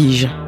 Vertige.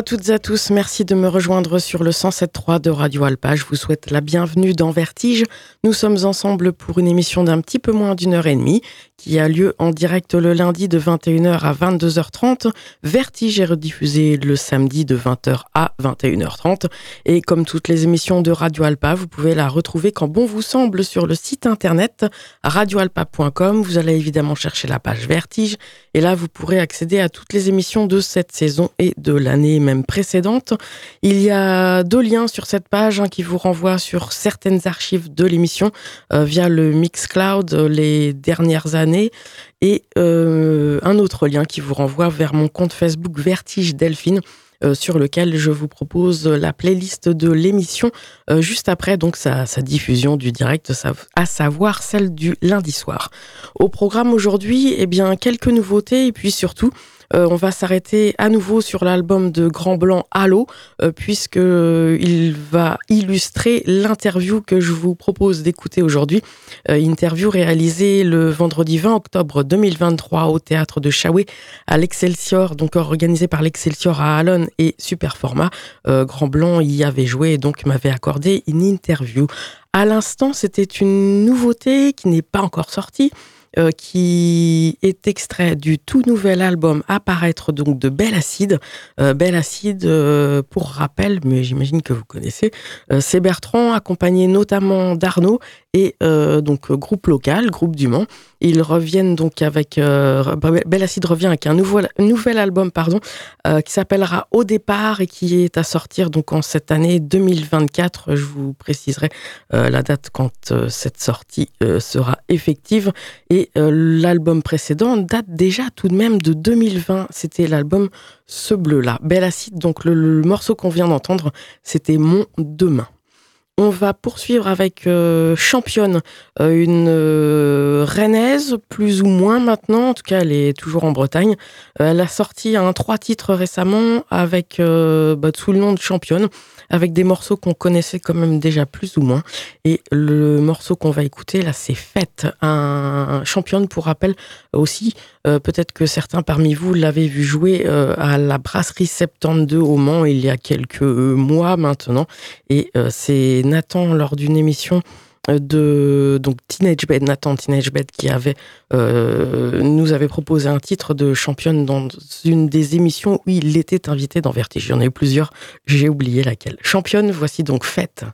À toutes et à tous, merci de me rejoindre sur le 107.3 de Radio Alpa. Je vous souhaite la bienvenue dans Vertige. Nous sommes ensemble pour une émission d'un petit peu moins d'une heure et demie qui a lieu en direct le lundi de 21h à 22h30. Vertige est rediffusé le samedi de 20h à 21h30. Et comme toutes les émissions de Radio Alpa, vous pouvez la retrouver quand bon vous semble sur le site internet radioalpa.com. Vous allez évidemment chercher la page Vertige Et là, vous pourrez accéder à toutes les émissions de cette saison et de l'année même précédente. Il y a deux liens sur cette page hein, qui vous renvoient sur certaines archives de l'émission euh, via le Mixcloud euh, les dernières années et euh, un autre lien qui vous renvoie vers mon compte Facebook Vertige Delphine sur lequel je vous propose la playlist de l'émission euh, juste après donc sa, diffusion du direct, à savoir celle du lundi soir. Au programme aujourd'hui, eh bien quelques nouveautés et puis surtout euh, on va s'arrêter à nouveau sur l'album de Grand Blanc Halo, euh, puisque euh, il va illustrer l'interview que je vous propose d'écouter aujourd'hui. interview réalisée le vendredi 20 octobre 2023 au théâtre de Chaoué à l'Excelsior, donc organisé par l'Excelsior à Alon et Superformat. Grand Blanc y avait joué et donc m'avait accordé une interview. À l'instant, c'était une nouveauté qui n'est pas encore sortie. Euh, qui est extrait du tout nouvel album apparaître donc de Belle Acide. Euh, Belle Acide, euh, pour rappel, mais j'imagine que vous connaissez, c'est Bertrand accompagné notamment d'Arnaud et donc groupe local, groupe du Mans. Ils reviennent donc avec Belle Acide revient avec un nouveau, nouvel album pardon qui s'appellera Au départ et qui est à sortir donc en cette année 2024. Je vous préciserai la date quand cette sortie sera effective et euh, l'album précédent date déjà tout de même de 2020. C'était l'album Ce bleu-là. Belle Acide, donc le, morceau qu'on vient d'entendre, c'était Mon Demain. On va poursuivre avec euh, Championne, euh, une rennaise, plus ou moins maintenant, en tout cas elle est toujours en Bretagne. elle a sorti un trois titres récemment avec bah, sous le nom de Championne avec des morceaux qu'on connaissait quand même déjà plus ou moins. Et le morceau qu'on va écouter là, c'est Fête, un, championne pour rappel aussi. Euh, peut-être que certains parmi vous l'avaient vu jouer euh, à la brasserie 72 au Mans il y a quelques mois maintenant. Et euh, c'est Nathan lors d'une émission de donc Teenage Bed, Nathan Teenage Bed, qui avait euh, nous avait proposé un titre de championne dans une des émissions où il était invité dans Vertige. Il y en a eu plusieurs, j'ai oublié laquelle. Championne, voici donc Fête.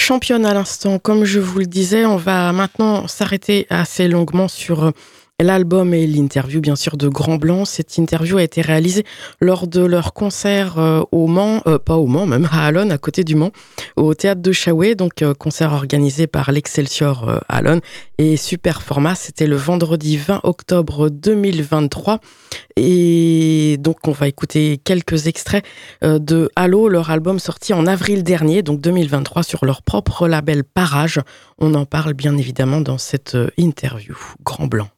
Championne à l'instant. Comme je vous le disais, on va maintenant s'arrêter assez longuement sur euh, l'album et l'interview, bien sûr, de Grand Blanc. Cette interview a été réalisée lors de leur concert euh, au Mans, euh, pas au Mans, même à Alon, à côté du Mans, au théâtre de Chaoué, donc concert organisé par l'Excelsior Alon et super format. C'était le vendredi 20 octobre 2023. Et donc, on va écouter quelques extraits de Halo, leur album sorti en avril dernier, donc 2023, sur leur propre label Parage. On en parle bien évidemment dans cette interview. Grand Blanc.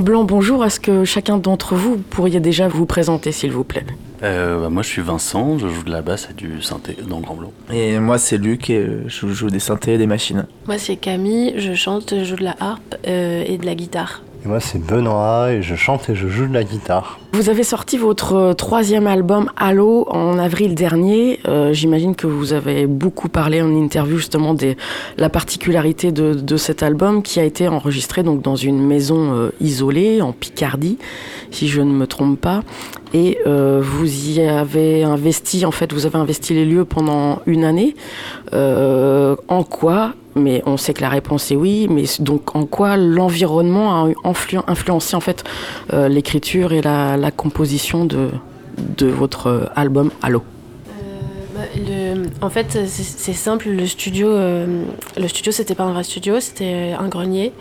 Blanc, bonjour. Est-ce que chacun d'entre vous pourriez déjà vous présenter, s'il vous plaît? Euh, bah, moi, je suis Vincent, je joue de la basse et du synthé dans Grand Blanc. Et moi, c'est Luc et je joue des synthés et des machines. Moi, c'est Camille, je chante, je joue de la harpe euh, et de la guitare. Et moi, c'est Benoît et je chante et je joue de la guitare. Vous avez sorti votre euh, troisième album Halo en avril dernier. Euh, j'imagine que vous avez beaucoup parlé en interview justement de la particularité de, cet album qui a été enregistré donc dans une maison euh, isolée en Picardie, si je ne me trompe pas. Et vous y avez investi, en fait, vous avez investi les lieux pendant une année. en quoi mais on sait que la réponse est oui. Mais donc, en quoi l'environnement a influencé en fait euh, l'écriture et la, composition de, votre euh, album Allo? Euh, bah, En fait, c'est simple. Le studio, le studio, c'était pas un vrai studio, c'était un grenier.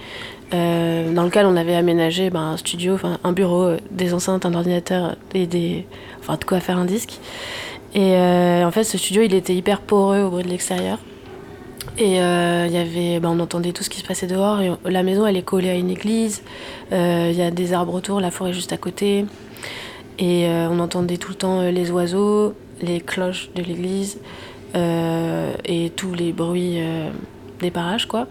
dans lequel on avait aménagé bah, un studio, un bureau, des enceintes, un ordinateur et des, enfin de quoi faire un disque. Et en fait, ce studio, il était hyper poreux au bruit de l'extérieur. Et euh, y avait, bah, on entendait tout ce qui se passait dehors. La maison, elle est collée à une église. Il euh, y a des arbres autour, la forêt juste à côté. Et euh, on entendait tout le temps les oiseaux, les cloches de l'église et tous les bruits des parages, quoi.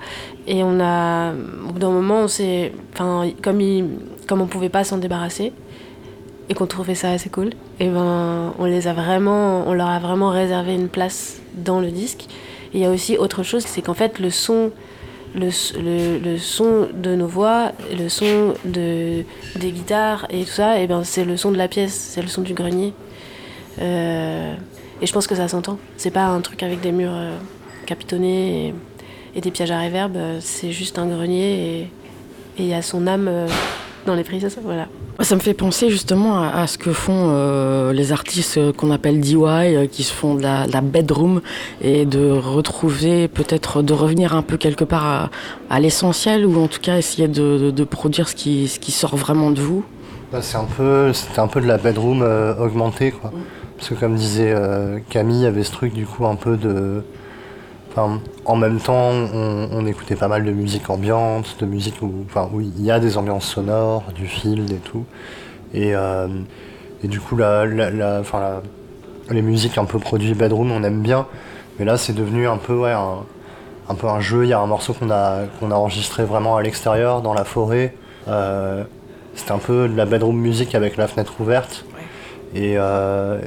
Et on a, au bout d'un moment, on s'est, enfin, comme, comme on pouvait pas s'en débarrasser et qu'on trouvait ça assez cool, et ben, on les a vraiment, on leur a vraiment réservé une place dans le disque il y a aussi autre chose, c'est qu'en fait, le son, de nos voix, le son de, des guitares et tout ça, et eh ben, c'est le son de la pièce, c'est le son du grenier. Euh, et je pense que ça s'entend. C'est pas un truc avec des murs euh, capitonnés et, des pièges à réverb, c'est juste un grenier et il y a son âme euh, dans les prises, voilà. Ça me fait penser justement à, ce que font euh, les artistes qu'on appelle DIY, euh, qui se font de la, bedroom, et de retrouver, peut-être de revenir un peu quelque part à, l'essentiel, ou en tout cas essayer de, produire ce qui, ce qui sort vraiment de vous? Bah, c'est un peu, c'était un peu de la bedroom euh, augmentée, quoi. Parce que comme disait Camille, il y avait ce truc du coup un peu de en même temps, on, écoutait pas mal de musique ambiante, de musique où, enfin, il y a des ambiances sonores, du field et tout. Et, euh, du coup, la, les musiques un peu produites bedroom, on aime bien. Mais là, c'est devenu un peu, ouais, un, peu un jeu. Il y a un morceau qu'on a, qu'on a enregistré vraiment à l'extérieur, dans la forêt. Euh, c'était un peu de la bedroom musique avec la fenêtre ouverte. Et, euh,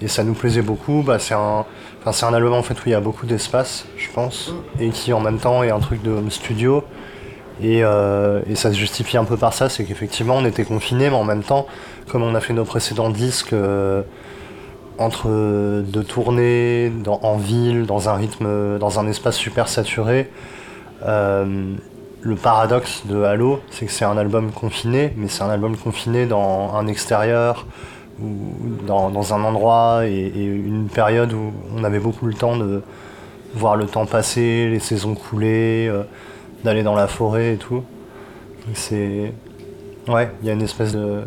et ça nous plaisait beaucoup. Bah, c'est un c'est un album en fait où il y a beaucoup d'espace, je pense, et qui en même temps est un truc de studio. Euh, et, ça se justifie un peu par ça, c'est qu'effectivement on était confinés, mais en même temps, comme on a fait nos précédents disques euh, entre deux tournées, en ville, dans un rythme, dans un espace super saturé, euh, le paradoxe de Halo, c'est que c'est un album confiné, mais c'est un album confiné dans un extérieur, dans, un endroit et, une période où on avait beaucoup le temps de voir le temps passer, les saisons couler, euh, d'aller dans la forêt et tout. C'est. Ouais, il y a une espèce de.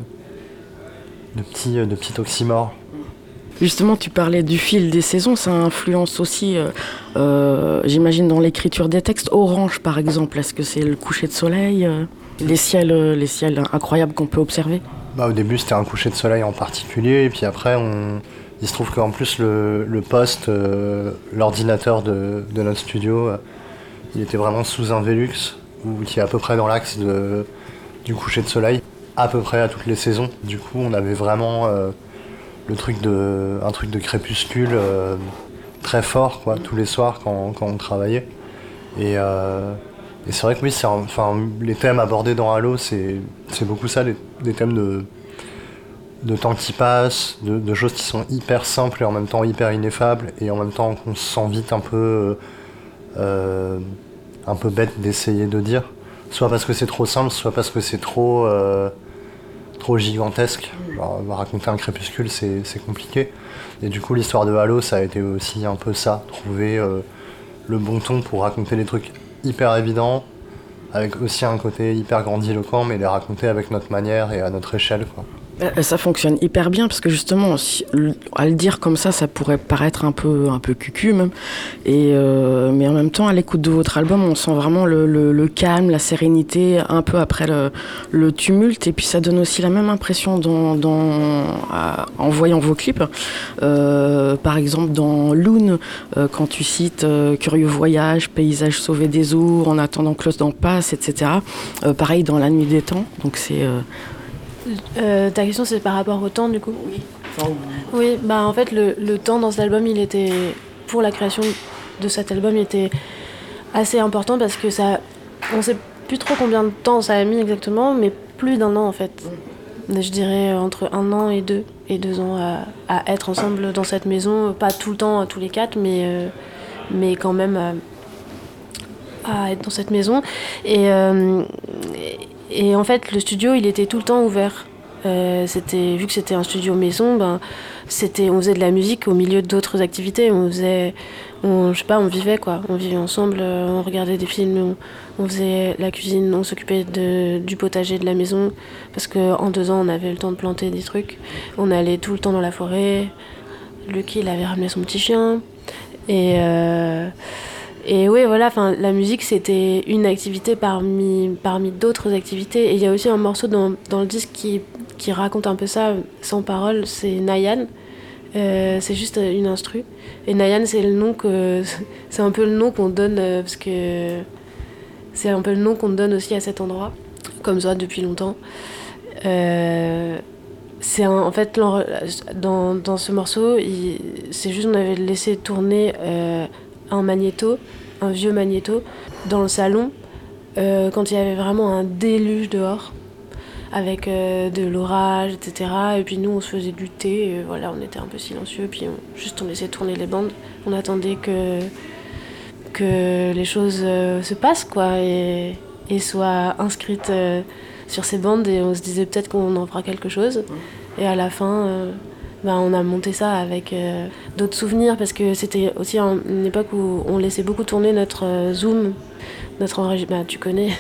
de petit, de petit oxymore. Justement, tu parlais du fil des saisons, ça influence aussi, euh, euh, j'imagine, dans l'écriture des textes. Orange, par exemple, est-ce que c'est le coucher de soleil les ciels, les ciels incroyables qu'on peut observer? Bah, au début, c'était un coucher de soleil en particulier, et puis après, on... il se trouve qu'en plus, le, poste, euh, l'ordinateur de, notre studio, euh, il était vraiment sous un Velux, qui est à peu près dans l'axe du coucher de soleil, à peu près à toutes les saisons. Du coup, on avait vraiment euh, le truc de, un truc de crépuscule très fort, quoi, tous les soirs quand, on travaillait. Et, et c'est vrai que oui, enfin, les thèmes abordés dans Halo, c'est beaucoup ça, des thèmes de, de temps qui passe, de, choses qui sont hyper simples et en même temps hyper ineffables, et en même temps qu'on se sent vite un peu, euh, un peu bête d'essayer de dire. Soit parce que c'est trop simple, soit parce que c'est trop, euh, trop gigantesque. Genre, raconter un crépuscule, c'est compliqué. Et du coup, l'histoire de Halo, ça a été aussi un peu ça, trouver euh, le bon ton pour raconter des trucs hyper évident, avec aussi un côté hyper grandiloquent, mais les raconter avec notre manière et à notre échelle. Quoi. Euh, ça fonctionne hyper bien parce que justement, à le dire comme ça, ça pourrait paraître un peu, un peu cucu même. Et, euh, mais en même temps, à l'écoute de votre album, on sent vraiment le, calme, la sérénité, un peu après le, tumulte. Et puis ça donne aussi la même impression dans, en voyant vos clips. Euh, par exemple, dans Loon, quand tu cites Curieux voyage, Paysage sauvé des eaux, En attendant que l'os passe, etc. pareil dans La nuit des temps. Donc c'est euh, ta question, c'est par rapport au temps, du coup Oui. Oui, bah en fait, le, le, temps dans cet album, il était. Pour la création de cet album, il était assez important parce que ça. On sait plus trop combien de temps ça a mis exactement, mais plus d'un an en fait. Je dirais entre un an et deux, et deux ans à, à, être ensemble dans cette maison. Pas tout le temps, tous les quatre, mais, euh, mais quand même à, à, être dans cette maison. Et, euh, et en fait, le studio, il était tout le temps ouvert. Euh, vu que c'était un studio maison, ben c'était on faisait de la musique au milieu d'autres activités. On faisait, on, je sais pas, on vivait quoi. On vivait ensemble, euh, on regardait des films, on, faisait la cuisine, on s'occupait du potager de la maison parce que en deux ans on avait le temps de planter des trucs. On allait tout le temps dans la forêt. Lucky il avait ramené son petit chien et euh, et oui, voilà, enfin, la musique, c'était une activité parmi, parmi d'autres activités. Et il y a aussi un morceau dans, dans, le disque qui, qui raconte un peu ça, sans parole, c'est Nayan. Euh, c'est juste une instru. Et Nayan, c'est le nom que. C'est un peu le nom qu'on donne, euh, parce que. C'est un peu le nom qu'on donne aussi à cet endroit, comme ça depuis longtemps. Euh, c'est en fait, dans, dans ce morceau, c'est juste on avait laissé tourner un magnéto, un vieux magnéto, dans le salon, euh, quand il y avait vraiment un déluge dehors, avec euh, de l'orage, etc. Et puis nous, on se faisait du thé, et voilà, on était un peu silencieux, puis juste on laissait tourner les bandes. On attendait que, que les choses euh, se passent, quoi, et, et soient inscrites sur ces bandes, et on se disait peut-être qu'on en fera quelque chose. Et à la fin bah, on a monté ça avec euh, d'autres souvenirs parce que c'était aussi une époque où on laissait beaucoup tourner notre euh, Zoom, notre enregistrement. Bah, tu connais.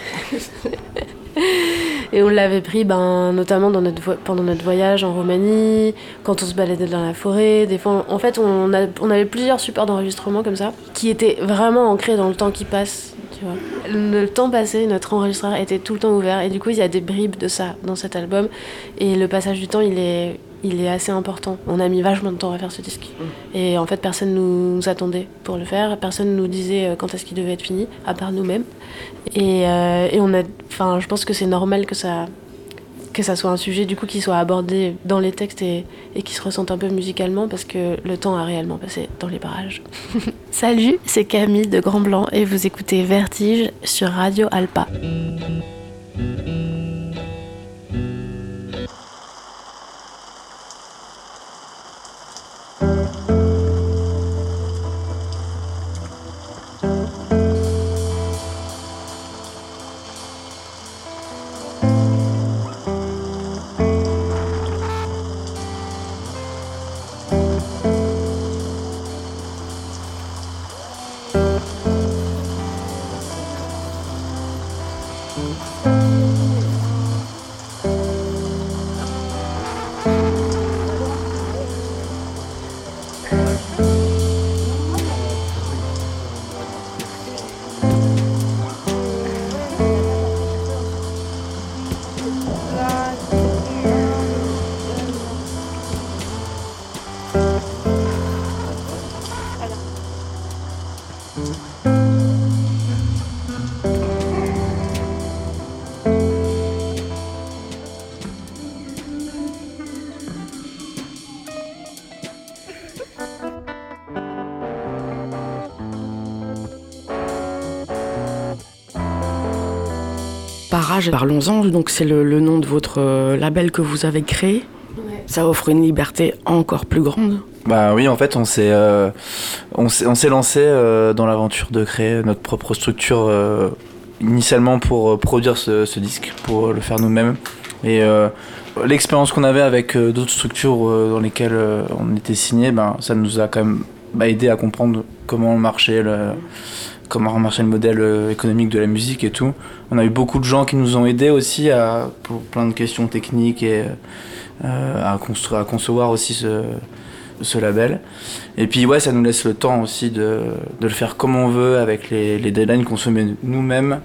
Et on l'avait pris ben, notamment dans notre pendant notre voyage en Roumanie, quand on se baladait dans la forêt. Des fois, en fait, on, avait plusieurs supports d'enregistrement comme ça, qui étaient vraiment ancrés dans le temps qui passe. Tu vois. Le temps passé, notre enregistreur était tout le temps ouvert. Et du coup, il y a des bribes de ça dans cet album. Et le passage du temps, il est il est assez important. On a mis vachement de temps à faire ce disque. Mm. Et en fait, personne nous attendait pour le faire. Personne nous disait euh, quand est-ce qu'il devait être fini, à part nous-mêmes. Et, euh, et, on a, enfin, je pense que c'est normal que ça, que ça soit un sujet du coup qui soit abordé dans les textes et, et qui se ressente un peu musicalement parce que le temps a réellement passé dans les barrages. Salut, c'est Camille de Grand Blanc et vous écoutez Vertige sur Radio Alpa. Tchau. Parlons-en. Donc c'est le, nom de votre euh, label que vous avez créé. Ça offre une liberté encore plus grande. Bah oui, en fait, on s'est euh, on s'est lancé euh, dans l'aventure de créer notre propre structure initialement pour produire ce, disque, pour le faire nous-mêmes. Et l'expérience qu'on avait avec d'autres structures dans lesquelles on était signé, ben ça nous a quand même bah, aidé à comprendre comment marchait le comment marchait le modèle euh, économique de la musique et tout. On a eu beaucoup de gens qui nous ont aidés aussi pour plein de questions techniques et, à, construire, à concevoir aussi ce, label. Et puis ouais, ça nous laisse le temps aussi de, de le faire comme on veut, avec les, deadlines qu'on se met nous-mêmes.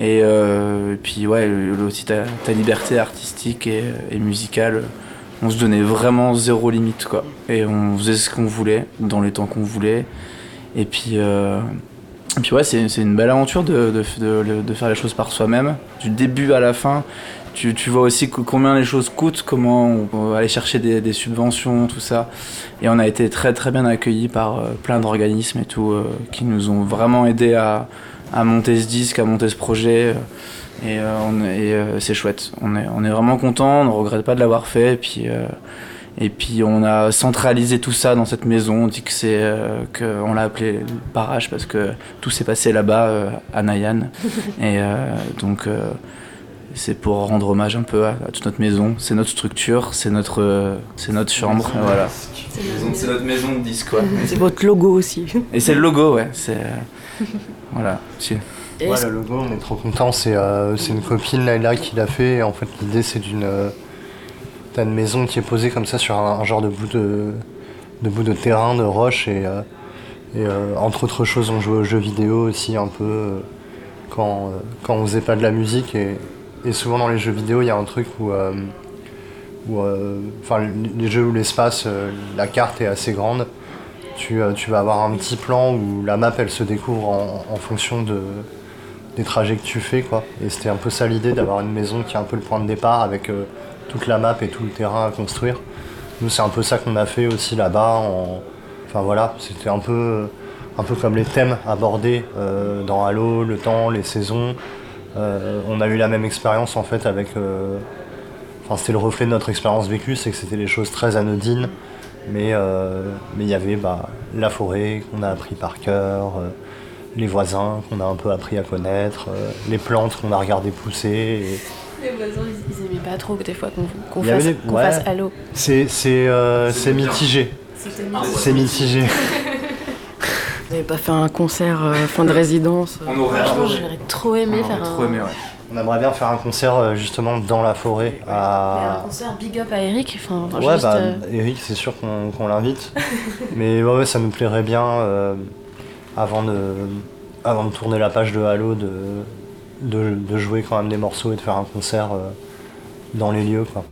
Et, euh, puis ouais, aussi ta, liberté artistique et, musicale, on se donnait vraiment zéro limite quoi. Et on faisait ce qu'on voulait, dans les temps qu'on voulait. Et puis, euh, et puis ouais, c'est une belle aventure de, de, de, faire les choses par soi-même, du début à la fin tu, tu, vois aussi combien les choses coûtent, comment on peut aller chercher des, des, subventions, tout ça. Et on a été très très bien accueillis par euh, plein d'organismes et tout, euh, qui nous ont vraiment aidés à, à, monter ce disque, à monter ce projet. Et, euh, c'est chouette. On est, on est vraiment content, on ne regrette pas de l'avoir fait. Puis, et puis on a centralisé tout ça dans cette maison. On dit que c'est qu'on l'a appelé Parage parce que tout s'est passé là-bas à Nayan. et donc c'est pour rendre hommage un peu à, à toute notre maison. C'est notre structure, c'est notre, euh, c'est notre chambre. Voilà. C'est notre maison de disque. Quoi. C'est votre logo aussi. Et c'est le logo, ouais. C'est euh, voilà. Ouais, le logo, on est trop content. C'est euh, une copine Laila qui l'a fait. En fait, l'idée, c'est d'une euh, une maison qui est posée comme ça sur un, genre de bout de, bout de terrain, de roche et, euh, et entre autres choses, on jouait aux jeux vidéo aussi un peu quand, quand on faisait pas de la musique et et souvent dans les jeux vidéo, il y a un truc où, euh, où euh, enfin, les jeux où l'espace, euh, la carte est assez grande, tu, tu, vas avoir un petit plan où la map elle se découvre en, en fonction de, des trajets que tu fais. Quoi. Et c'était un peu ça l'idée d'avoir une maison qui est un peu le point de départ avec toute la map et tout le terrain à construire. Nous, c'est un peu ça qu'on a fait aussi là-bas. Voilà, c'était un peu, comme les thèmes abordés dans Halo, le temps, les saisons. Euh, on a eu la même expérience en fait avec. Euh, c'était le reflet de notre expérience vécue, c'est que c'était des choses très anodines, mais euh, il y avait bah, la forêt qu'on a appris par cœur, les voisins qu'on a un peu appris à connaître, les plantes qu'on a regardé pousser. Les voisins, ils, aimaient pas trop des fois qu'on qu fasse, des... qu ouais. fasse Halo. C'est mitigé. C'est mitigé. Vous n'avez pas fait un concert euh, fin de résidence On aurait J'aurais trop aimé on faire un... trop aimé, ouais. On aimerait bien faire un concert euh, justement dans la forêt. À... un concert big up à Eric. Enfin, ouais, juste, bah, euh... Eric, c'est sûr qu'on qu l'invite. Mais ouais, ouais, ça nous plairait bien euh, avant, de, avant de tourner la page de Halo, de, de, jouer quand même des morceaux et de faire un concert euh, dans les lieux. Quoi.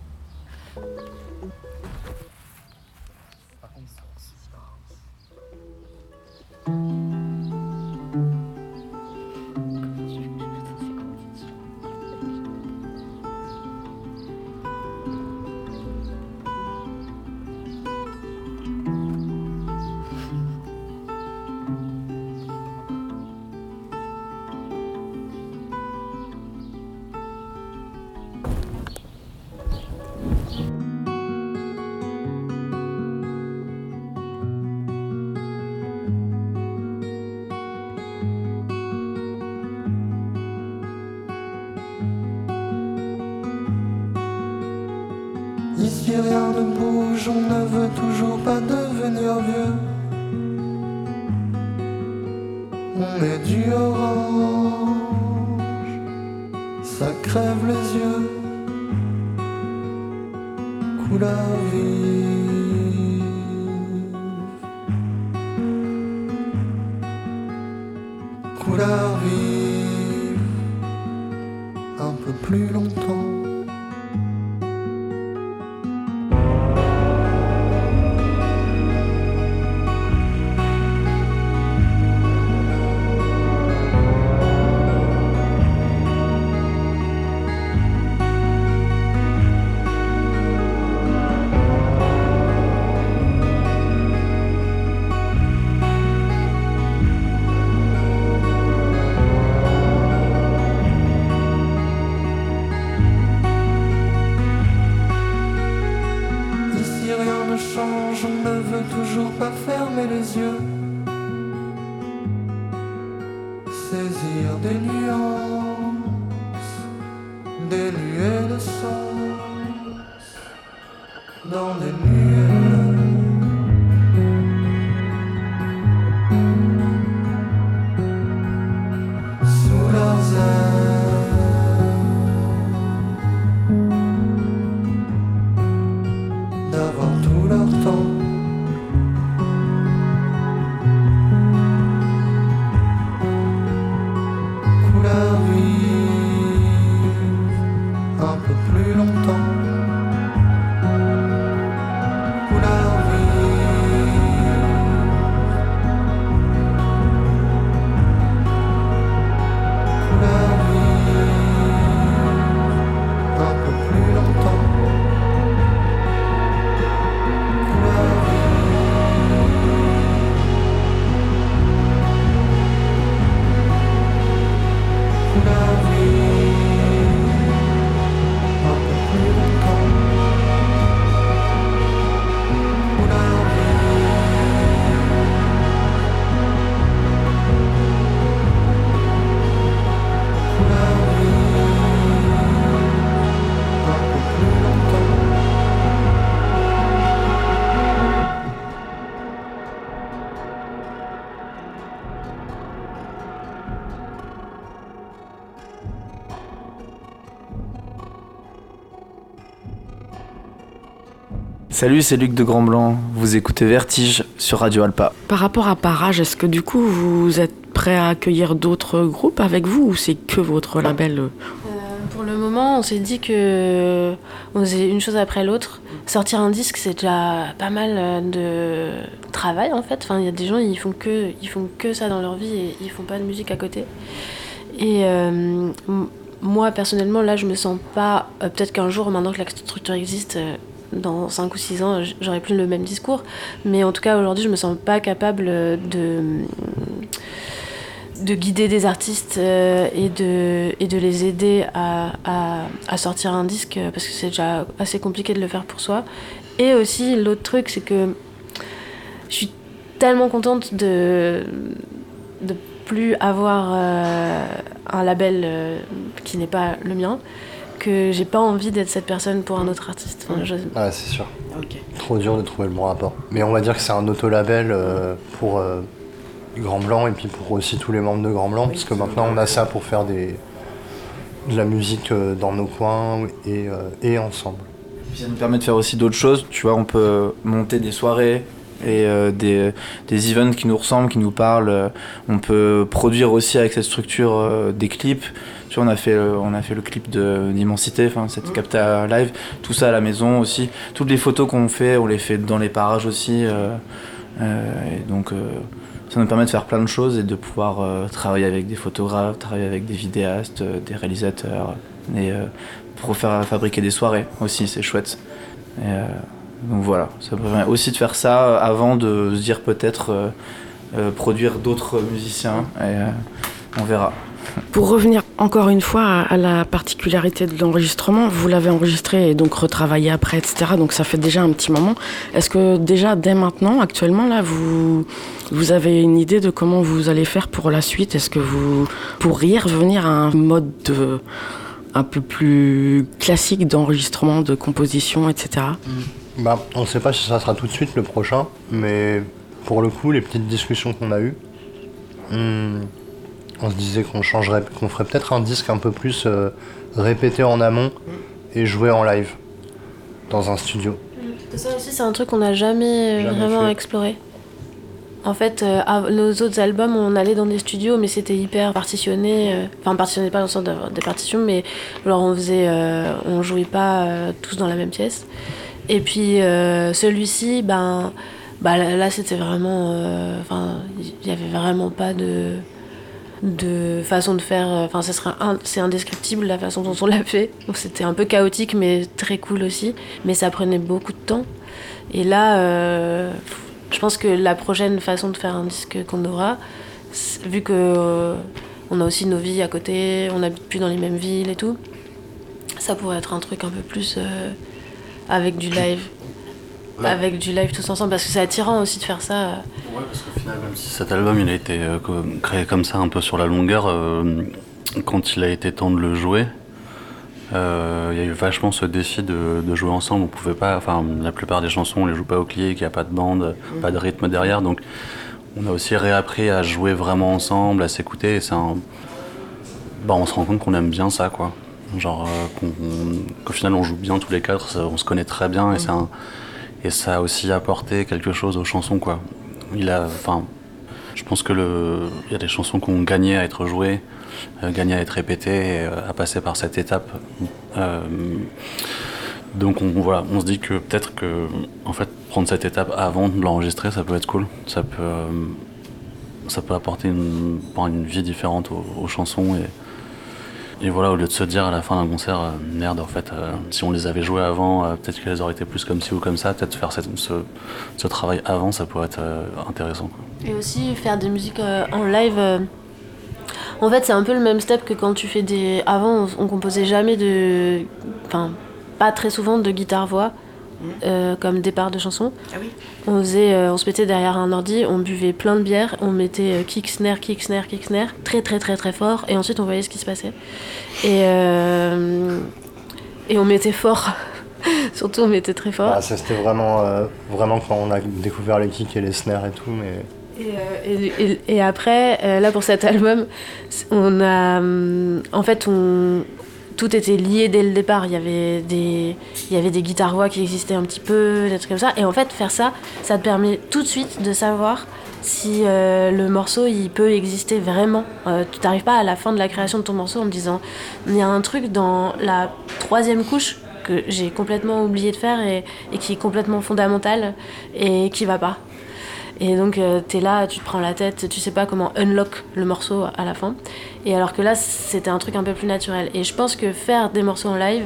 toujours pas fermer les yeux, saisir des nuances. Salut, c'est Luc de Grand Blanc. Vous écoutez Vertige sur Radio Alpa. Par rapport à Parage, est-ce que du coup vous êtes prêt à accueillir d'autres groupes avec vous ou c'est que votre label euh Euh, pour le moment, on s'est dit que on faisait une chose après l'autre. Sortir un disque, c'est déjà pas mal euh, de travail en fait. Enfin, il y a des gens, ils font que, ils font que ça dans leur vie et ils font pas de musique à côté. Et euh, moi, personnellement, là, je me sens pas. euh, Peut-être qu'un jour, maintenant que la structure existe, euh, dans 5 ou 6 ans, j'aurai plus le même discours. Mais en tout cas, aujourd'hui, je me sens pas capable euh, de de guider des artistes euh, et, de, et de les aider à, à, sortir un disque euh, parce que c'est déjà assez compliqué de le faire pour soi. Et aussi, l'autre truc, c'est que je suis tellement contente de de plus avoir un label qui n'est pas le mien que j'ai pas envie d'être cette personne pour un autre artiste. Enfin, je- Ouais, c'est sûr. Ok. Trop dur de trouver le bon rapport. Mais on va dire que c'est un auto-label euh, pour euh, Grand Blanc et puis pour aussi tous les membres de Grand Blanc, parce que maintenant on a ça pour faire des, de la musique euh, dans nos coins et, euh, et ensemble. Ça nous permet de faire aussi d'autres choses. Tu vois, on peut monter des soirées et euh, des, des events qui nous ressemblent, qui nous parlent. On peut produire aussi avec cette structure euh, des clips. Tu vois, on a fait, euh, on a fait le clip de d'Immensité, enfin cette capta live, tout ça à la maison aussi. Toutes les photos qu'on fait, on les fait dans les parages aussi. euh, euh, et donc ça nous permet de faire plein de choses et de pouvoir euh, travailler avec des photographes, travailler avec des vidéastes, euh, des réalisateurs et euh, pour faire fabriquer des soirées aussi, c'est chouette. Et, donc voilà, ça permet aussi de faire ça avant de se dire peut-être produire d'autres musiciens et on verra. Pour revenir encore une fois à, la particularité de l'enregistrement, vous l'avez enregistré et donc retravaillé après, etc. Donc ça fait déjà un petit moment. Est-ce que déjà dès maintenant, actuellement, là, vous, vous avez une idée de comment vous allez faire pour la suite? Est-ce que vous pourriez revenir à un mode de, un peu plus classique d'enregistrement, de composition, etc. Bah, on ne sait pas si ça sera tout de suite le prochain, mais pour le coup, les petites discussions qu'on a eues, hmm, on se disait qu'on changerait, qu'on ferait peut-être un disque un peu plus euh, répété en amont et joué en live dans un studio. Ça aussi, c'est un truc qu'on n'a jamais, euh, Jamais vraiment fait. exploré. En fait, euh, nos autres albums, on allait dans des studios, mais c'était hyper partitionné. euh, Enfin, partitionné pas dans le sens des partitions, mais genre on faisait, euh, on jouait pas euh, tous dans la même pièce. Et puis euh, celui-ci, ben, bah là, là, c'était vraiment, euh, enfin, il y avait vraiment pas de de façon de faire. euh, Enfin, c'est indescriptible la façon dont on l'a fait. C'était un peu chaotique, mais très cool aussi. Mais ça prenait beaucoup de temps. Et là, euh, je pense que la prochaine façon de faire un disque qu'on aura, vu que euh, on a aussi nos vies à côté, on n'habite plus dans les mêmes villes et tout, ça pourrait être un truc un peu plus avec du live. Avec du live tous ensemble, parce que c'est attirant aussi de faire ça. Ouais, parce qu'au final, même si cet album il a été euh, créé comme ça, un peu sur la longueur, euh, quand il a été temps de le jouer, euh, il y a eu vachement ce défi de, de jouer ensemble. On pouvait pas, enfin, la plupart des chansons, on les joue pas au clic, il n'y a pas de bande, pas de rythme derrière, donc on a aussi réappris à jouer vraiment ensemble, à s'écouter. Et c'est un... bah, on se rend compte qu'on aime bien ça, quoi. Genre euh, qu'au final on joue bien tous les quatre, ça- on se connaît très bien et c'est un et ça a aussi apporté quelque chose aux chansons quoi. Il a, enfin, je pense que le, il y a des chansons qui ont gagné à être jouées gagner à être répété, et, à passer par cette étape. donc on, voilà, on se dit que peut-être que en fait prendre cette étape avant de l'enregistrer, ça peut être cool. Ça peut, ça peut apporter une, une vie différente aux, chansons et, voilà, au lieu de se dire à la fin d'un concert, merde, en fait, si on les avait jouées avant, peut-être qu'elles auraient été plus comme ci ou comme ça, peut-être faire ce, travail avant, ça pourrait être intéressant. Et aussi faire des musiques en live en fait, c'est un peu le même step que quand tu fais des. Avant, on, composait jamais de. Enfin, pas très souvent de guitare-voix. Euh, comme départ de chanson. Ah oui. On, faisait, euh, on se mettait derrière un ordi, on buvait plein de bière, on mettait euh, kick, snare, kick, snare, kick, snare, très très très très fort, et ensuite on voyait ce qui se passait. Et, et on mettait fort. Surtout on mettait très fort. Ah, ça c'était vraiment, vraiment quand on a découvert les kicks et les snares et tout, mais euh, et, et, après, euh, là pour cet album, on a, hum, en fait, on, tout était lié dès le départ. Il y avait des, il y avait des guitares voix qui existaient un petit peu, des trucs comme ça. Et en fait, faire ça, ça te permet tout de suite de savoir si euh, le morceau il peut exister vraiment. tu n'arrives pas à la fin de la création de ton morceau en me disant il y a un truc dans la troisième couche que j'ai complètement oublié de faire et, et, qui est complètement fondamental et qui va pas. Et donc, euh, tu es là, tu te prends la tête, tu sais pas comment unlock le morceau à la fin. Et alors que là, c'était un truc un peu plus naturel. Et je pense que faire des morceaux en live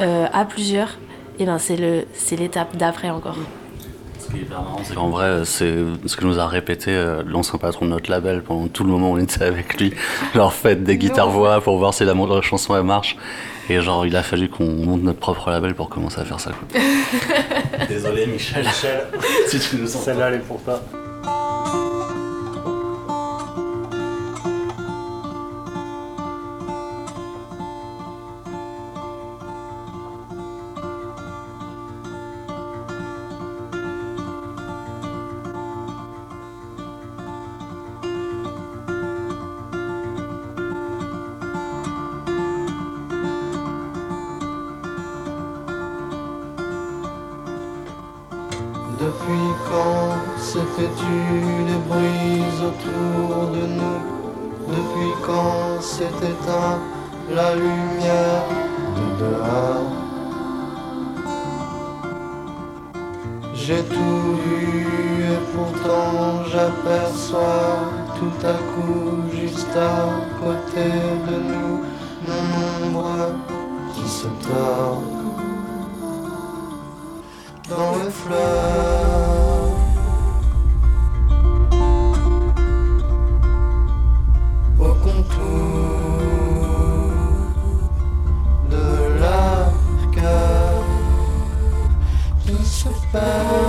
euh, à plusieurs, eh ben, c'est l'étape d'après encore. Ce qui est hyper marrant, c'est qu'en vrai, c'est ce que nous a répété euh, l'ancien patron de notre label pendant tout le moment où on était avec lui. Genre, faites des guitares-voix pour voir si la, la chanson elle marche. Et genre, il a fallu qu'on monte notre propre label pour commencer à faire ça. Quoi. Désolé, Michel. Michel, si tu nous sens. Celle-là, elle est pour toi. J'ai tout vu et pourtant j'aperçois tout à coup juste à côté de nous mon ombre qui se tord dans les fleurs. Bye.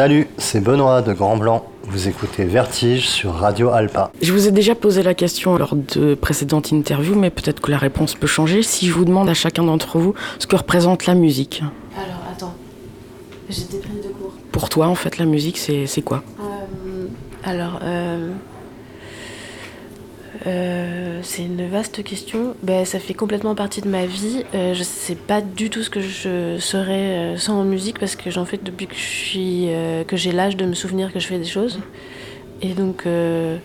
Salut, c'est Benoît de Grand Blanc. Vous écoutez Vertige sur Radio Alpa. Je vous ai déjà posé la question lors de précédentes interviews, mais peut-être que la réponse peut changer si je vous demande à chacun d'entre vous ce que représente la musique. Alors, attends. J'étais prise de cours. Pour toi, en fait, la musique, c'est quoi Euh, alors, euh, euh, c'est une question. Ben, ça fait complètement partie de ma vie. Euh, je sais pas du tout ce que je serais euh, sans musique parce que j'en fais depuis que je suis, euh, que j'ai l'âge de me souvenir que je fais des choses. Et donc, euh,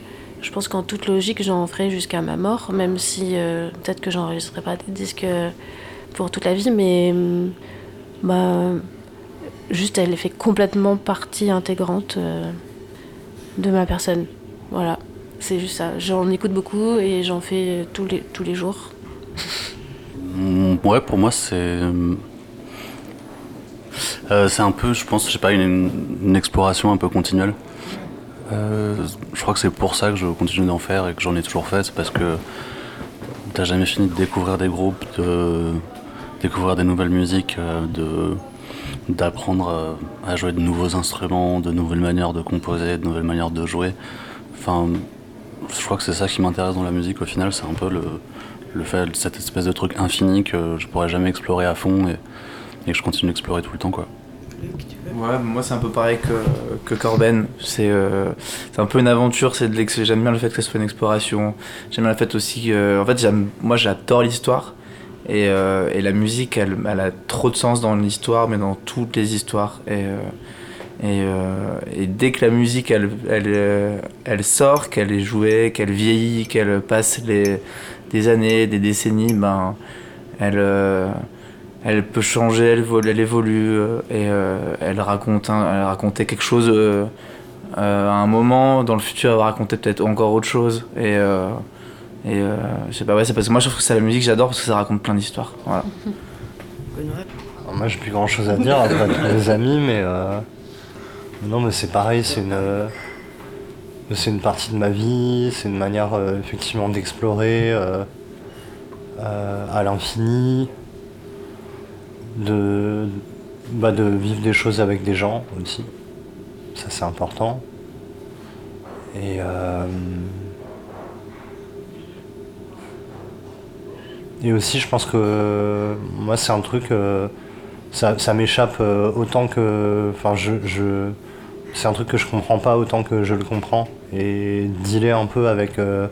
je pense qu'en toute logique, j'en ferai jusqu'à ma mort, même si peut-être que j'enregistrerai pas des disques pour toute la vie, mais hum, bah, juste elle fait complètement partie intégrante de ma personne. Voilà, c'est juste ça. J'en écoute beaucoup et j'en fais tous les, tous les jours. Mm, Ouais, pour moi, c'est. euh, c'est un peu, je pense, je sais pas, une, exploration un peu continuelle. Euh, je crois que c'est pour ça que je continue d'en faire et que j'en ai toujours fait, c'est parce que t'as jamais fini de découvrir des groupes, de découvrir des nouvelles musiques, euh, de d'apprendre à jouer de nouveaux instruments, de nouvelles manières de composer, de nouvelles manières de jouer. Enfin, je crois que c'est ça qui m'intéresse dans la musique au final, c'est un peu le, le fait cette espèce de truc infini que je pourrais jamais explorer à fond et, que je continue d'explorer tout le temps quoi. Ouais, moi c'est un peu pareil que, que Corben. C'est euh, un peu une aventure. C'est J'aime bien le fait que ça soit une exploration. J'aime bien le fait aussi que. En fait, moi j'adore l'histoire. Et, euh, et la musique, elle, elle a trop de sens dans l'histoire, mais dans toutes les histoires. Et, euh, et, euh, et dès que la musique, elle, elle, euh, elle sort, qu'elle est jouée, qu'elle vieillit, qu'elle passe les, des années, des décennies, ben, elle, euh, elle peut changer, elle, évolue- elle évolue et euh, elle, raconte un- elle racontait quelque chose euh, euh, à un moment. Dans le futur, elle va raconter peut-être encore autre chose. Et, euh, et euh, je sais pas, ouais, c'est parce que moi je trouve que c'est la musique que j'adore parce que ça raconte plein d'histoires. Voilà. Alors moi, j'ai plus grand chose à dire après tous les amis, mais euh, non, mais c'est pareil, c'est une, euh, c'est une partie de ma vie, c'est une manière euh, effectivement d'explorer euh, à l'infini, de, bah, de vivre des choses avec des gens aussi. Ça, c'est important. Et Et aussi, je pense que moi, c'est un truc, ça, ça m'échappe autant que. Enfin, je, je- c'est un truc que je comprends pas autant que je le comprends. Et dealer un peu avec euh,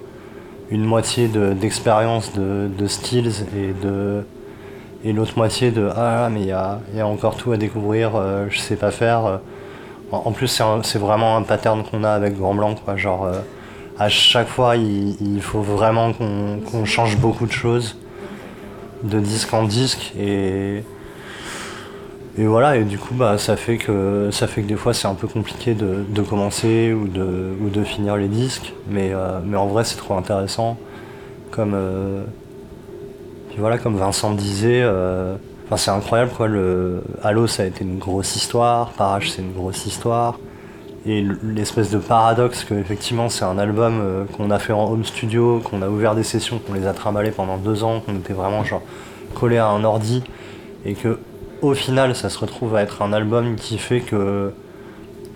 une moitié de- d'expérience de, de et de. Et l'autre moitié de Ah, mais il y a, y a encore tout à découvrir, euh, je sais pas faire. En plus, c'est vraiment un pattern qu'on a avec Grand Blanc, quoi. Genre, euh, à chaque fois, il, faut vraiment qu'on qu'on change beaucoup de choses de disque en disque et et voilà et du coup bah ça fait que ça fait que des fois c'est un peu compliqué de, de commencer ou de ou de finir les disques mais euh, mais en vrai c'est trop intéressant comme euh, Puis voilà, comme Vincent disait, euh, c'est incroyable quoi. Le Halo, ça a été une grosse histoire. Parage, c'est une grosse histoire. Et l'espèce de paradoxe que effectivement c'est un album euh, qu'on a fait en home studio, qu'on a ouvert des sessions, qu'on les a trimballés pendant deux ans, qu'on était vraiment genre collé à un ordi, et que au final ça se retrouve à être un album qui fait que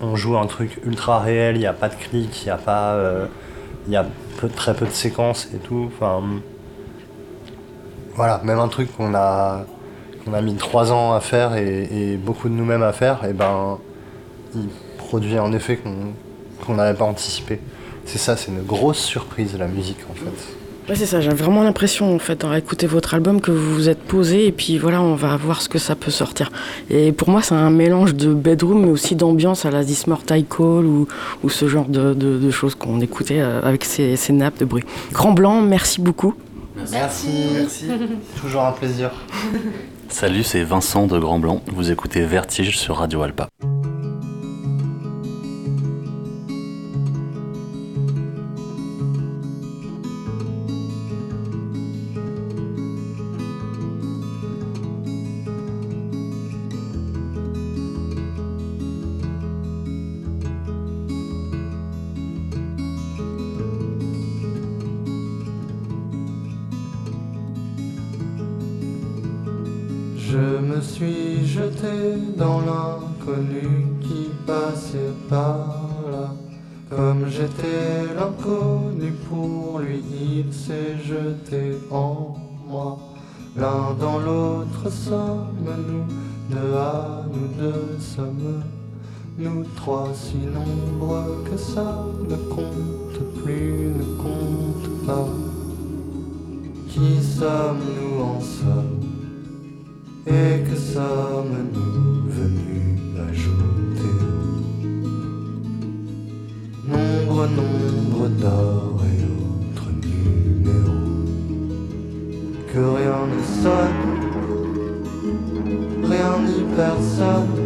on joue un truc ultra réel, il n'y a pas de clics, il n'y a pas, euh, il y a peu- très peu de séquences et tout. Voilà, même un truc qu'on a mis trois ans à faire et, beaucoup de nous-mêmes à faire, et ben il produit un effet qu'on qu'on n'avait pas anticipé. C'est ça, c'est une grosse surprise la musique en fait. Ouais, c'est ça, j'ai vraiment l'impression, en fait, en écouter votre album, que vous vous êtes posé et puis voilà, on va voir ce que ça peut sortir. Et pour moi, c'est un mélange de bedroom, mais aussi d'ambiance à la This Mortal Call ou, ou ce genre de, de- de choses qu'on écoutait euh, avec ces, ces nappes de bruit. Grand Blanc, merci beaucoup. Merci. Merci. Toujours un plaisir. Salut, c'est Vincent de Grand Blanc. Vous écoutez Vertige sur Radio Alpa. L'un dans l'autre sommes nous, deux à nous deux sommes. Nous trois si nombreux que ça ne compte plus, ne compte pas. Qui sommes-nous en et que sommes-nous venus ajouter? Nombre, nombre d'or personne.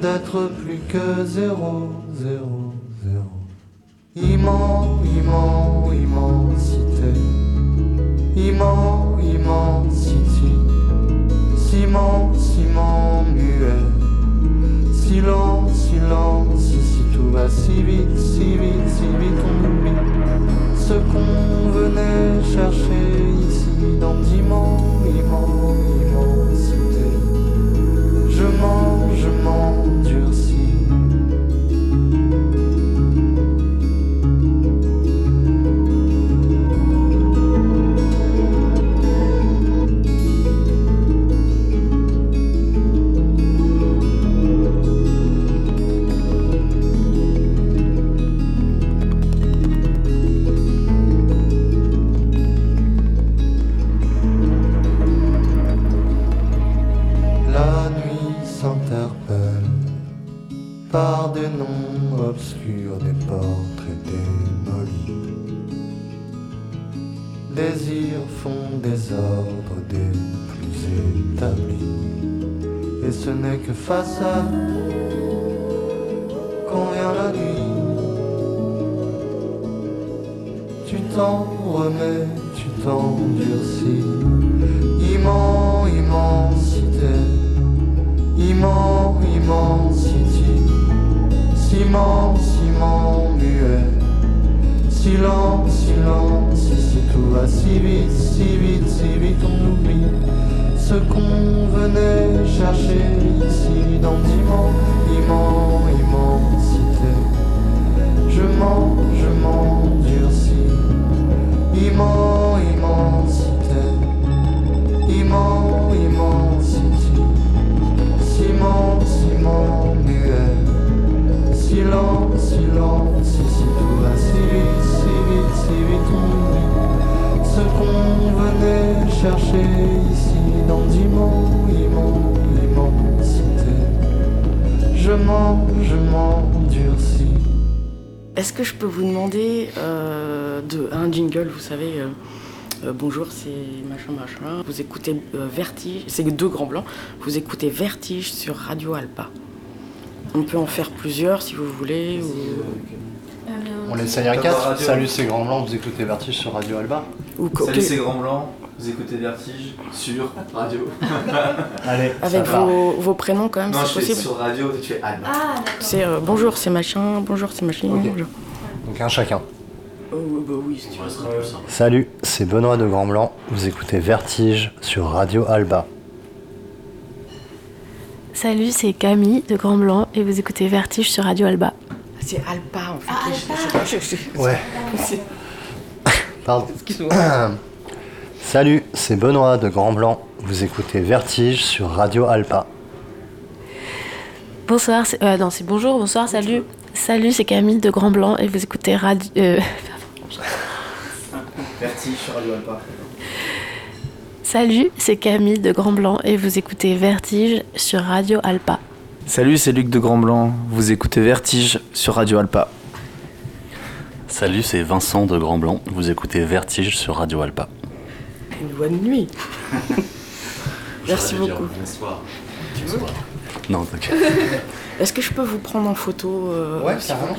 D'être plus que zéro, zéro, zéro. Immense, immense, immensité. Immense, immensity Ciment, ciment muet. Silence, silence Ici tout va si vite, si vite, si vite on oublie. Ce qu'on venait chercher ici Dans d'immenses, immenses, immensité je m'endurcis par des noms obscurs, des portraits démolis. Désirs font des ordres des plus établis. Et ce n'est que face à quand vient la nuit. Tu t'en remets, tu t'endurcis. Immense, immensité, immense, immensity, ciment, ciment muet, silence, silence, ici tout va si vite, si vite, si vite on oublie ce qu'on venait chercher ici dans d'immenses, immense, immensité. Je mens, je m'endurcis, immense, immensité. Immense, immensity, ciment, ciment muet, silence, silence, ici tout va si vite, si vite, si vite ce qu'on venait chercher ici dans d'immenses, immenses. Je mens, je m'endurcis. Est-ce que je peux vous demander euh, de un jingle, vous savez, euh, euh, bonjour, c'est machin machin. Vous écoutez Vertige, c'est deux grands blancs. Vous écoutez Vertige sur Radio Alpa. On peut en faire plusieurs si vous voulez. ou- On l'essaye à D'abord 4. radio. Salut, c'est Grand Blanc, vous écoutez Vertige sur Radio Alba. ou co- Salut, c'est Grand Blanc. Vous écoutez Vertige sur radio. Allez, Avec vos, vos prénoms quand même, non, c'est possible sur radio tu es Anne. Ah. C'est euh, bonjour, c'est machin, bonjour, c'est machin. Bonjour. Donc un chacun. Oh, bah oui, si tu Ouais. Salut, c'est Benoît de Grand Blanc. Vous écoutez Vertige sur Radio Alba. Salut, c'est Camille de Grand Blanc et vous écoutez Vertige sur Radio Alba. C'est Alpa en fait. Ah, Je- je- je- je- Ouais. Pardon. Excuse-moi. Salut, c'est Benoît de Grand Blanc. Vous écoutez Vertige sur Radio Alpa. Bonsoir, c'est- euh, non, c'est bonjour, bonsoir, salut. Salut, c'est Camille de Grand Blanc et vous écoutez Radio. euh, Vertige sur Radio Alpa. Salut, c'est Camille de Grand Blanc et vous écoutez Vertige sur Radio Alpa. Salut, c'est Luc de Grand Blanc. Vous écoutez Vertige sur Radio Alpa. Salut, c'est Vincent de Grand Blanc. Vous écoutez Vertige sur Radio Alpa. Une bonne nuit. Merci beaucoup. Bonsoir. Tu veux Non, t'inquiète. Est-ce que je peux vous prendre en photo euh, Ouais, carrément.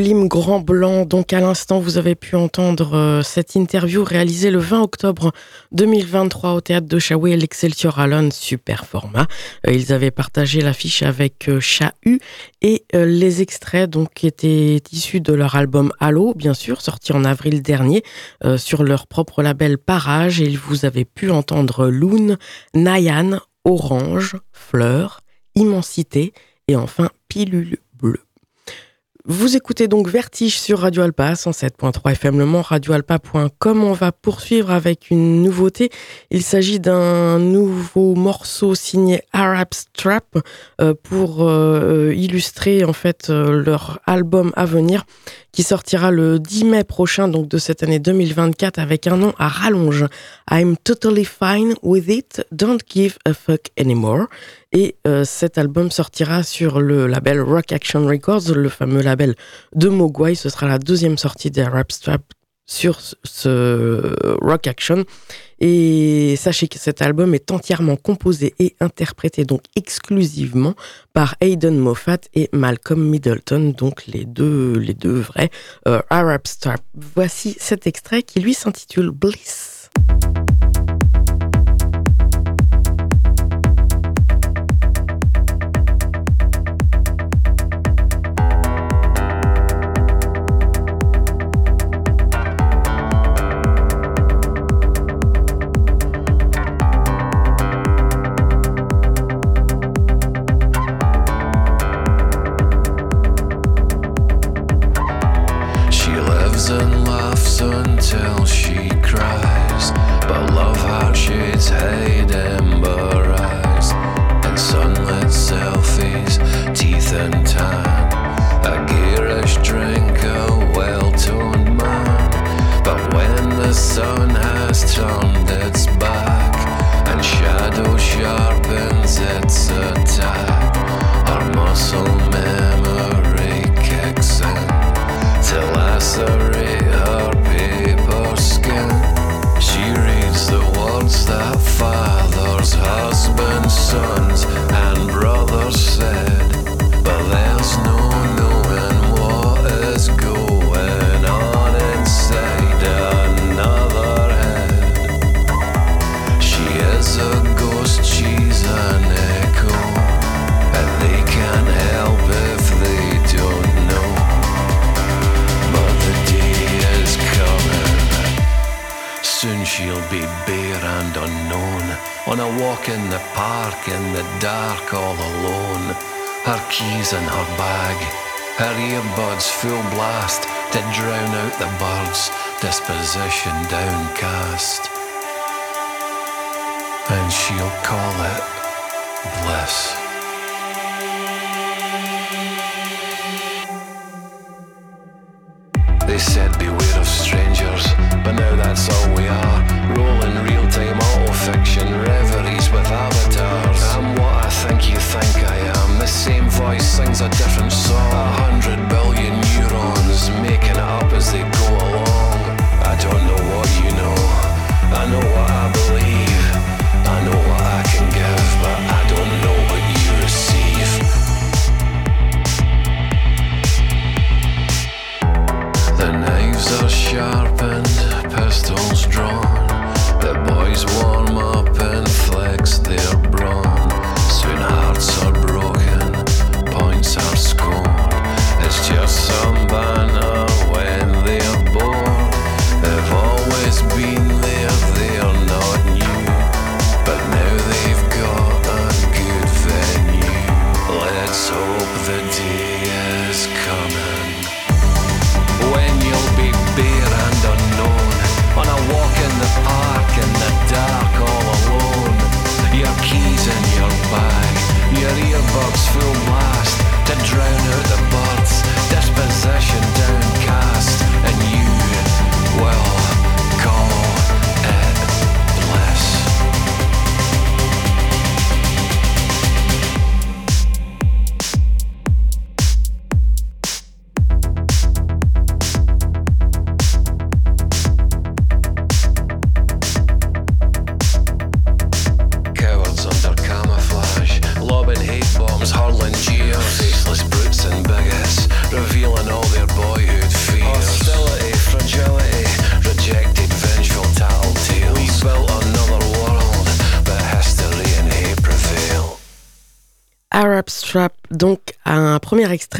Sublime Grand Blanc. Donc à l'instant, vous avez pu entendre euh, cette interview réalisée le 20 octobre 2023 au théâtre de Chaoué et l'Excelsior Allen, super format. Euh, ils avaient partagé l'affiche avec euh, Chahu et euh, les extraits donc étaient issus de leur album Halo, bien sûr, sorti en avril dernier sur leur propre label Parage. Et vous avez pu entendre Loon, Nayan, Orange, Fleur, Immensité et enfin Pilule. Vous écoutez donc Vertige sur Radio Alpa 107.3 FM Le Mans, radioalpa.com. On va poursuivre avec une nouveauté. Il s'agit d'un nouveau morceau signé Arab Strap euh, pour euh, illustrer en fait euh, leur album à venir qui sortira le 10 mai prochain donc de cette année 2024 avec un nom à rallonge. I'm totally fine with it, don't give a fuck anymore. Et euh, cet album sortira sur le label Rock Action Records, le fameux label de Mogwai. Ce sera la deuxième sortie des Rap Strap sur ce- Rock Action. Et sachez que cet album est entièrement composé et interprété donc exclusivement par Aidan Moffat et Malcolm Middleton, donc les deux, les deux vrais euh, Arab Strap. Voici cet extrait qui lui s'intitule Bliss. Disposition downcast. And she'll call it bliss.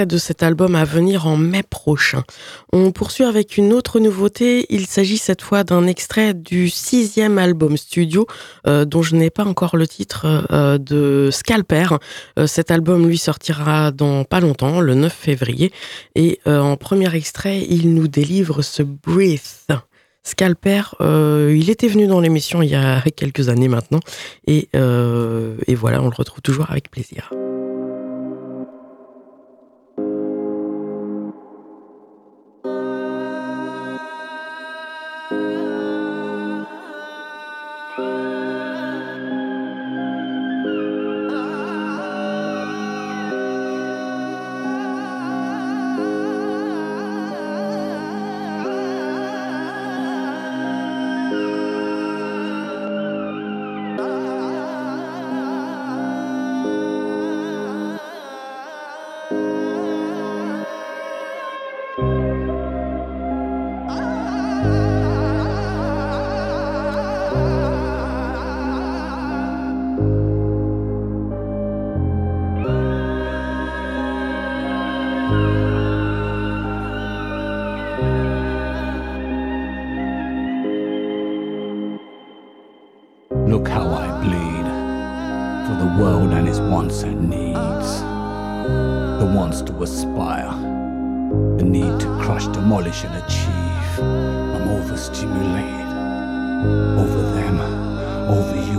De cet album à venir en mai prochain. On poursuit avec une autre nouveauté. Il s'agit cette fois d'un extrait du sixième album studio, euh, dont je n'ai pas encore le titre, euh, de Scalper. Euh, cet album, lui, sortira dans pas longtemps, le 9 février. Et en premier extrait, il nous délivre ce Breath. Scalper, il était venu dans l'émission il y a quelques années maintenant. Et voilà, on le retrouve toujours avec plaisir.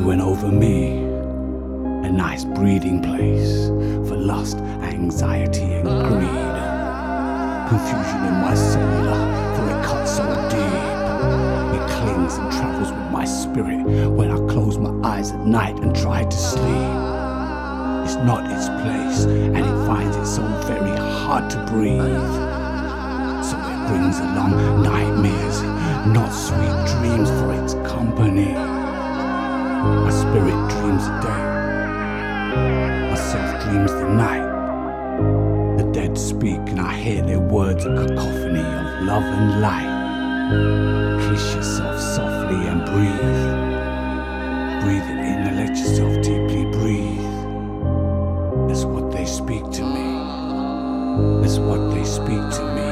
And over me. A nice breeding place for lust, anxiety, and greed. Confusion in my cellular, for it cuts so deep. It clings and travels with my spirit when I close my eyes at night and try to sleep. It's not its place, and it finds it so very hard to breathe. So it brings along nightmares, not sweet dreams for its company. My spirit dreams the day, myself dreams the night. The dead speak, and I hear their words a cacophony of love and light. Kiss yourself softly and breathe. Breathe it in and let yourself deeply breathe. That's what they speak to me. That's what they speak to me.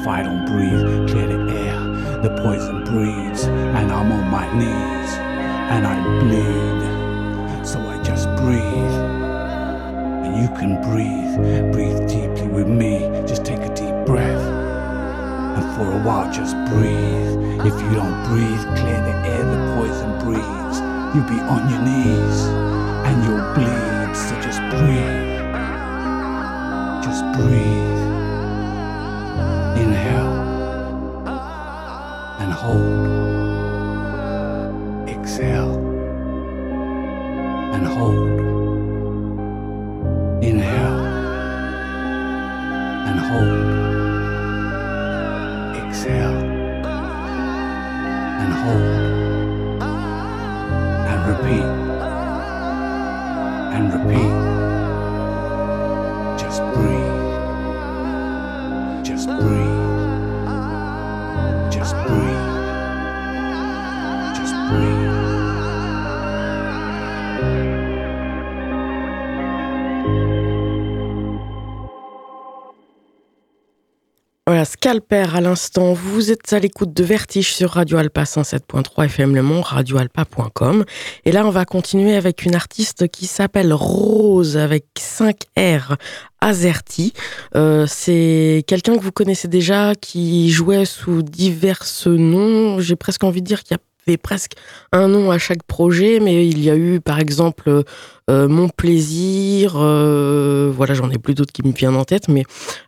If I don't breathe, clear the air. The poison breeds, and I'm on my knees, and I bleed. So I just breathe. And you can breathe. Breathe deeply with me. Just take a deep breath. And for a while, just breathe. If you don't breathe, clear the air, the poison breeds. You'll be on your knees, and you'll bleed. So just breathe. Just breathe. Scalper à l'instant. Vous êtes à l'écoute de Vertige sur Radio Alpa 107.3 FM Le Mans, radioalpa.com. Et là, on va continuer avec une artiste qui s'appelle Rose avec 5 R. Azerty. Euh, c'est quelqu'un que vous connaissez déjà qui jouait sous divers noms. J'ai presque envie de dire qu'il y avait presque un nom à chaque projet, mais il y a eu par exemple Mon Plaisir, euh, voilà, j'en ai plus d'autres qui me viennent en tête, mais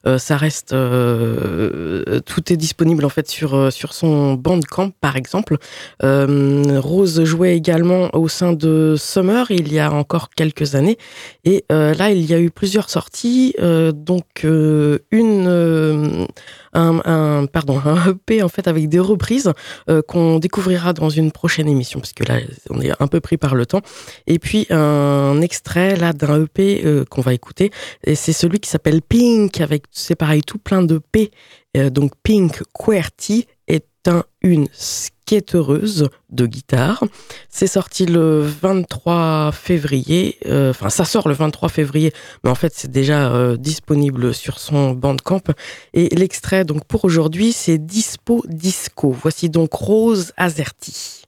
euh, ça reste, euh, tout est disponible en fait sur, euh, sur son Bandcamp par exemple. Euh, Rose jouait également au sein de Summer il y a encore quelques années, et euh, là il y a eu plusieurs sorties, euh, donc euh, une, euh, un, pardon, un EP en fait avec des reprises euh, qu'on découvrira dans une prochaine émission, parce que là on est un peu pris par le temps, et puis un un extrait là d'un EP euh, qu'on va écouter. Et c'est celui qui s'appelle Pink, avec, c'est pareil, tout plein de P. Euh, donc Pink QWERTY est un, une skatereuse de guitare. C'est sorti le 23 février, euh, enfin ça sort le 23 février, mais en fait c'est déjà disponible sur son bandcamp. Et l'extrait donc pour aujourd'hui c'est Dispo Disco. Voici donc Rose Azerty.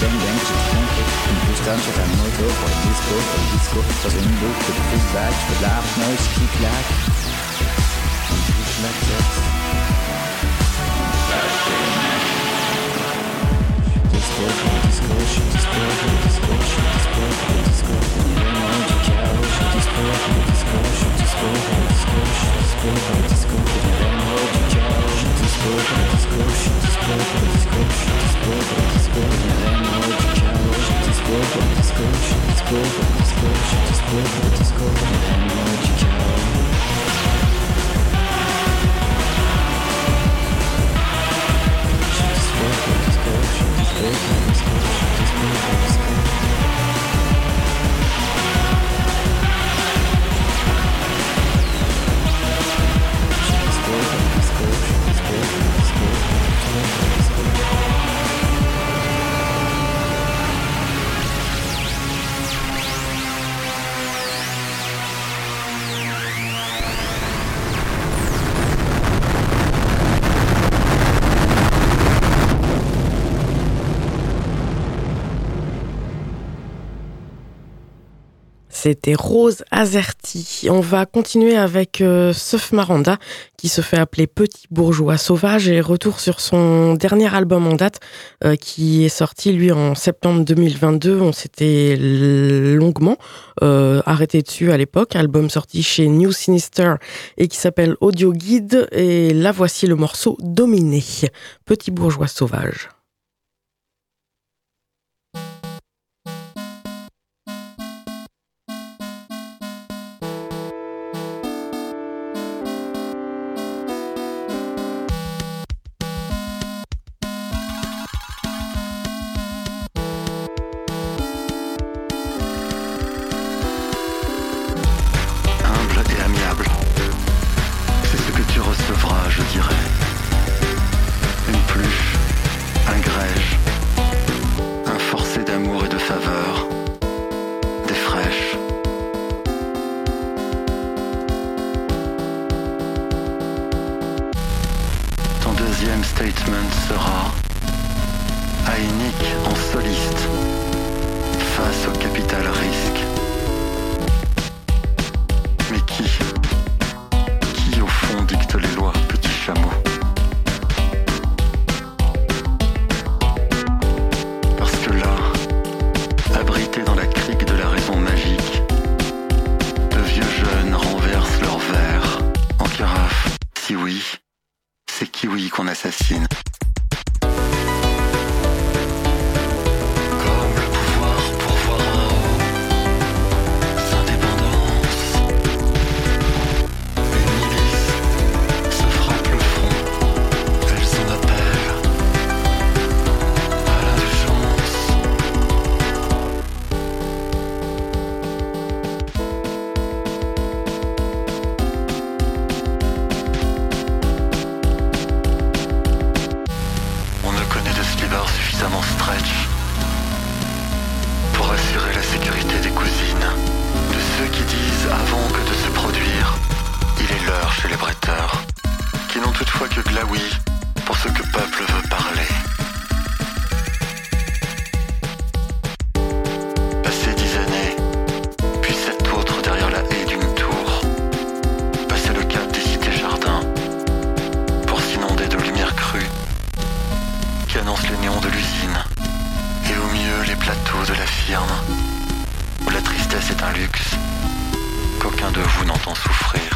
Tom Banks impulse down to the motor for disco, for disco, for the new for the feedback, for the noise, kick lag. C'était Rose Azerty. On va continuer avec euh, Maranda, qui se fait appeler Petit Bourgeois Sauvage et retour sur son dernier album en date, euh, qui est sorti, lui, en septembre 2022. On s'était longuement euh, arrêté dessus à l'époque. Album sorti chez New Sinister et qui s'appelle Audio Guide. Et là, voici le morceau Dominé. Petit Bourgeois Sauvage. La tristesse est un luxe qu'aucun de vous n'entend souffrir.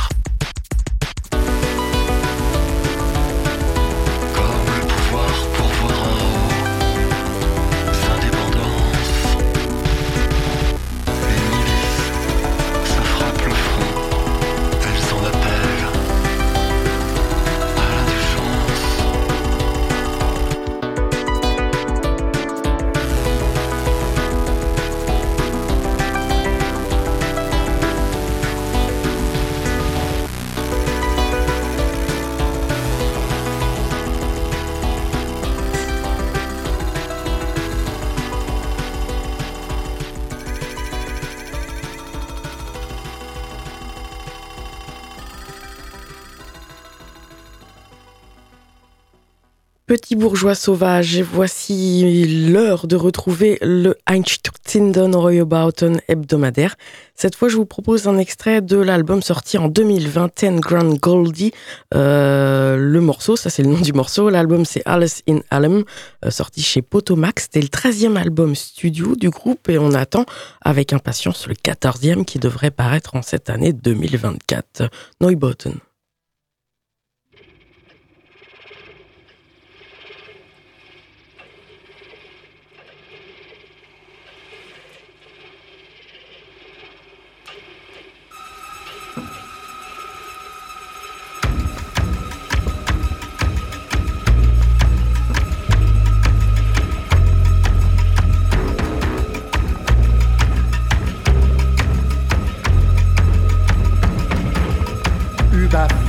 Bourgeois sauvage, voici l'heure de retrouver le Einstürzenden Royabauten hebdomadaire. Cette fois, je vous propose un extrait de l'album sorti en 2020, Ten Grand Goldie. Euh, le morceau, ça c'est le nom du morceau. L'album c'est Alice in Allem, euh, sorti chez Potomax. C'était le 13e album studio du groupe et on attend avec impatience le 14e qui devrait paraître en cette année 2024. Neubotten.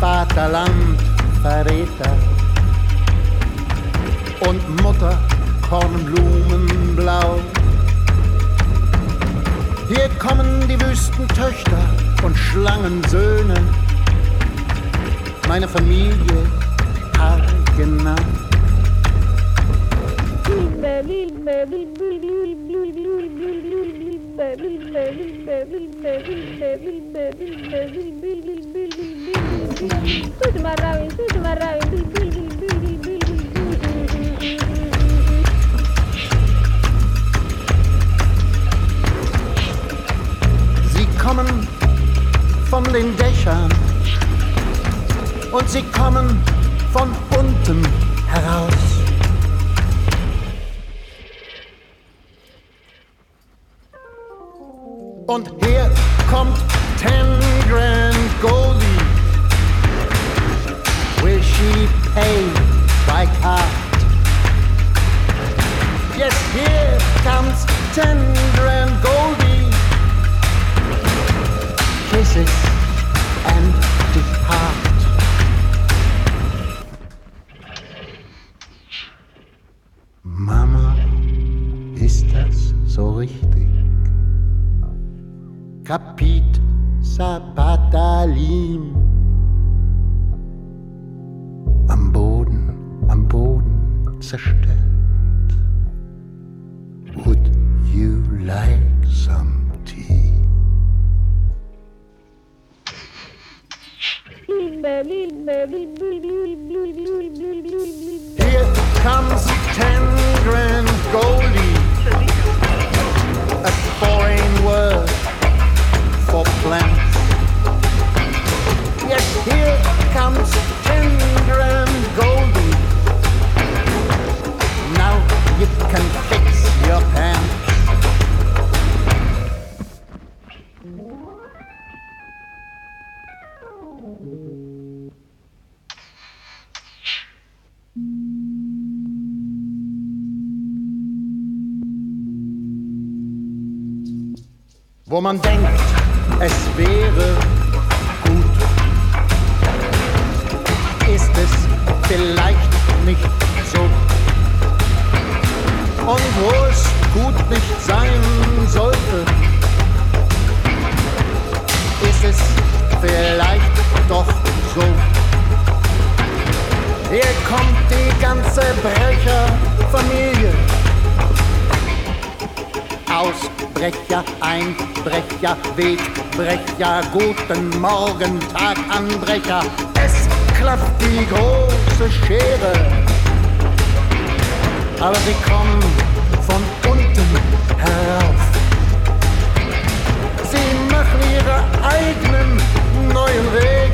Vaterland Verräter und Mutter Kornblumenblau. Hier kommen die Wüstentöchter und Schlangensöhne, meine Familie haargenau. Sie kommen von den Dächern und sie kommen von unten heraus. Und hier kommt Ten Grand Goldie. Will she pay by card? Yes, here comes Ten Grand Goldie. Kisses and Capi. Wo man denkt, es wäre gut, ist es vielleicht nicht so. Und wo es gut nicht sein sollte, ist es vielleicht doch so. Hier kommt die ganze Brecherfamilie. Ausbrecher, Einbrecher, Wegbrecher, guten Morgen, Taganbrecher. Es klafft die große Schere. Aber sie kommen von unten herauf. Sie machen ihre eigenen neuen Regeln.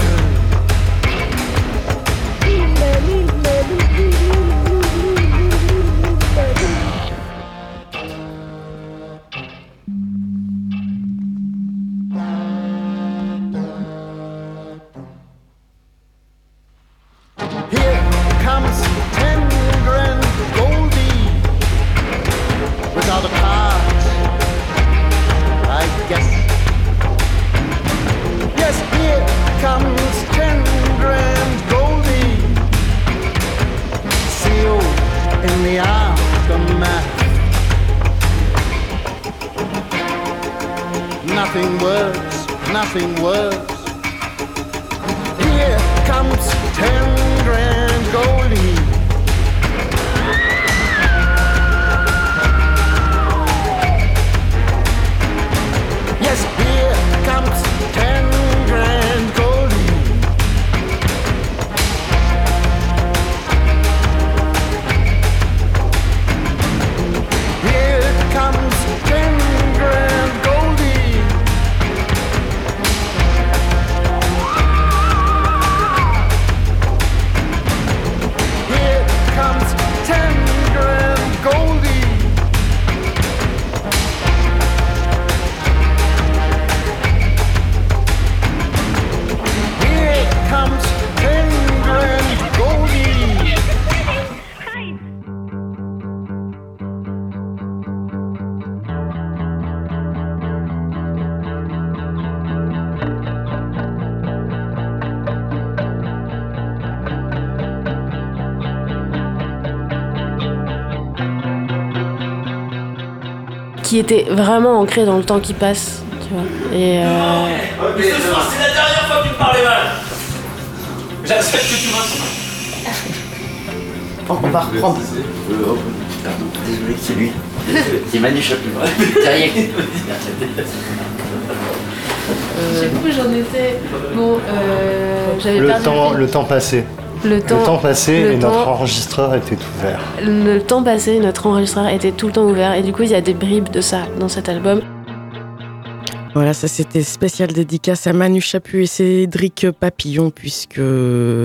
Était vraiment ancré dans le temps qui passe, tu vois. Et euh, Mais ce soir, c'est la dernière fois que tu me parlais mal. J'accepte que tu m'insultes. On va reprendre. Désolé, c'est lui. C'est Manu sais plus où j'en étais. Bon, euh, j'avais Le perdu temps, le temps passé. Le temps- passé le et notre enregistreur était ouvert. Le temps passé, notre enregistreur était tout le temps ouvert et du coup il y a des bribes de ça dans cet album. Voilà, ça c'était spécial dédicace à Manu Chaput et Cédric Papillon, puisque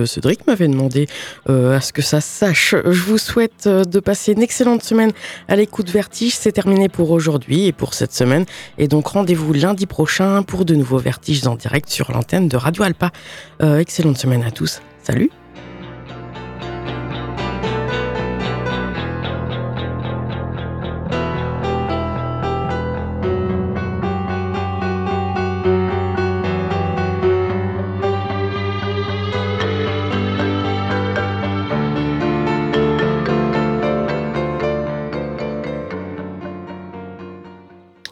Cédric m'avait demandé euh, à ce que ça se sache. Je vous souhaite euh, de passer une excellente semaine à l'écoute Vertige. C'est terminé pour aujourd'hui et pour cette semaine. Et donc rendez-vous lundi prochain pour de nouveaux Vertiges en direct sur l'antenne de Radio Alpa. Euh, excellente semaine à tous. Salut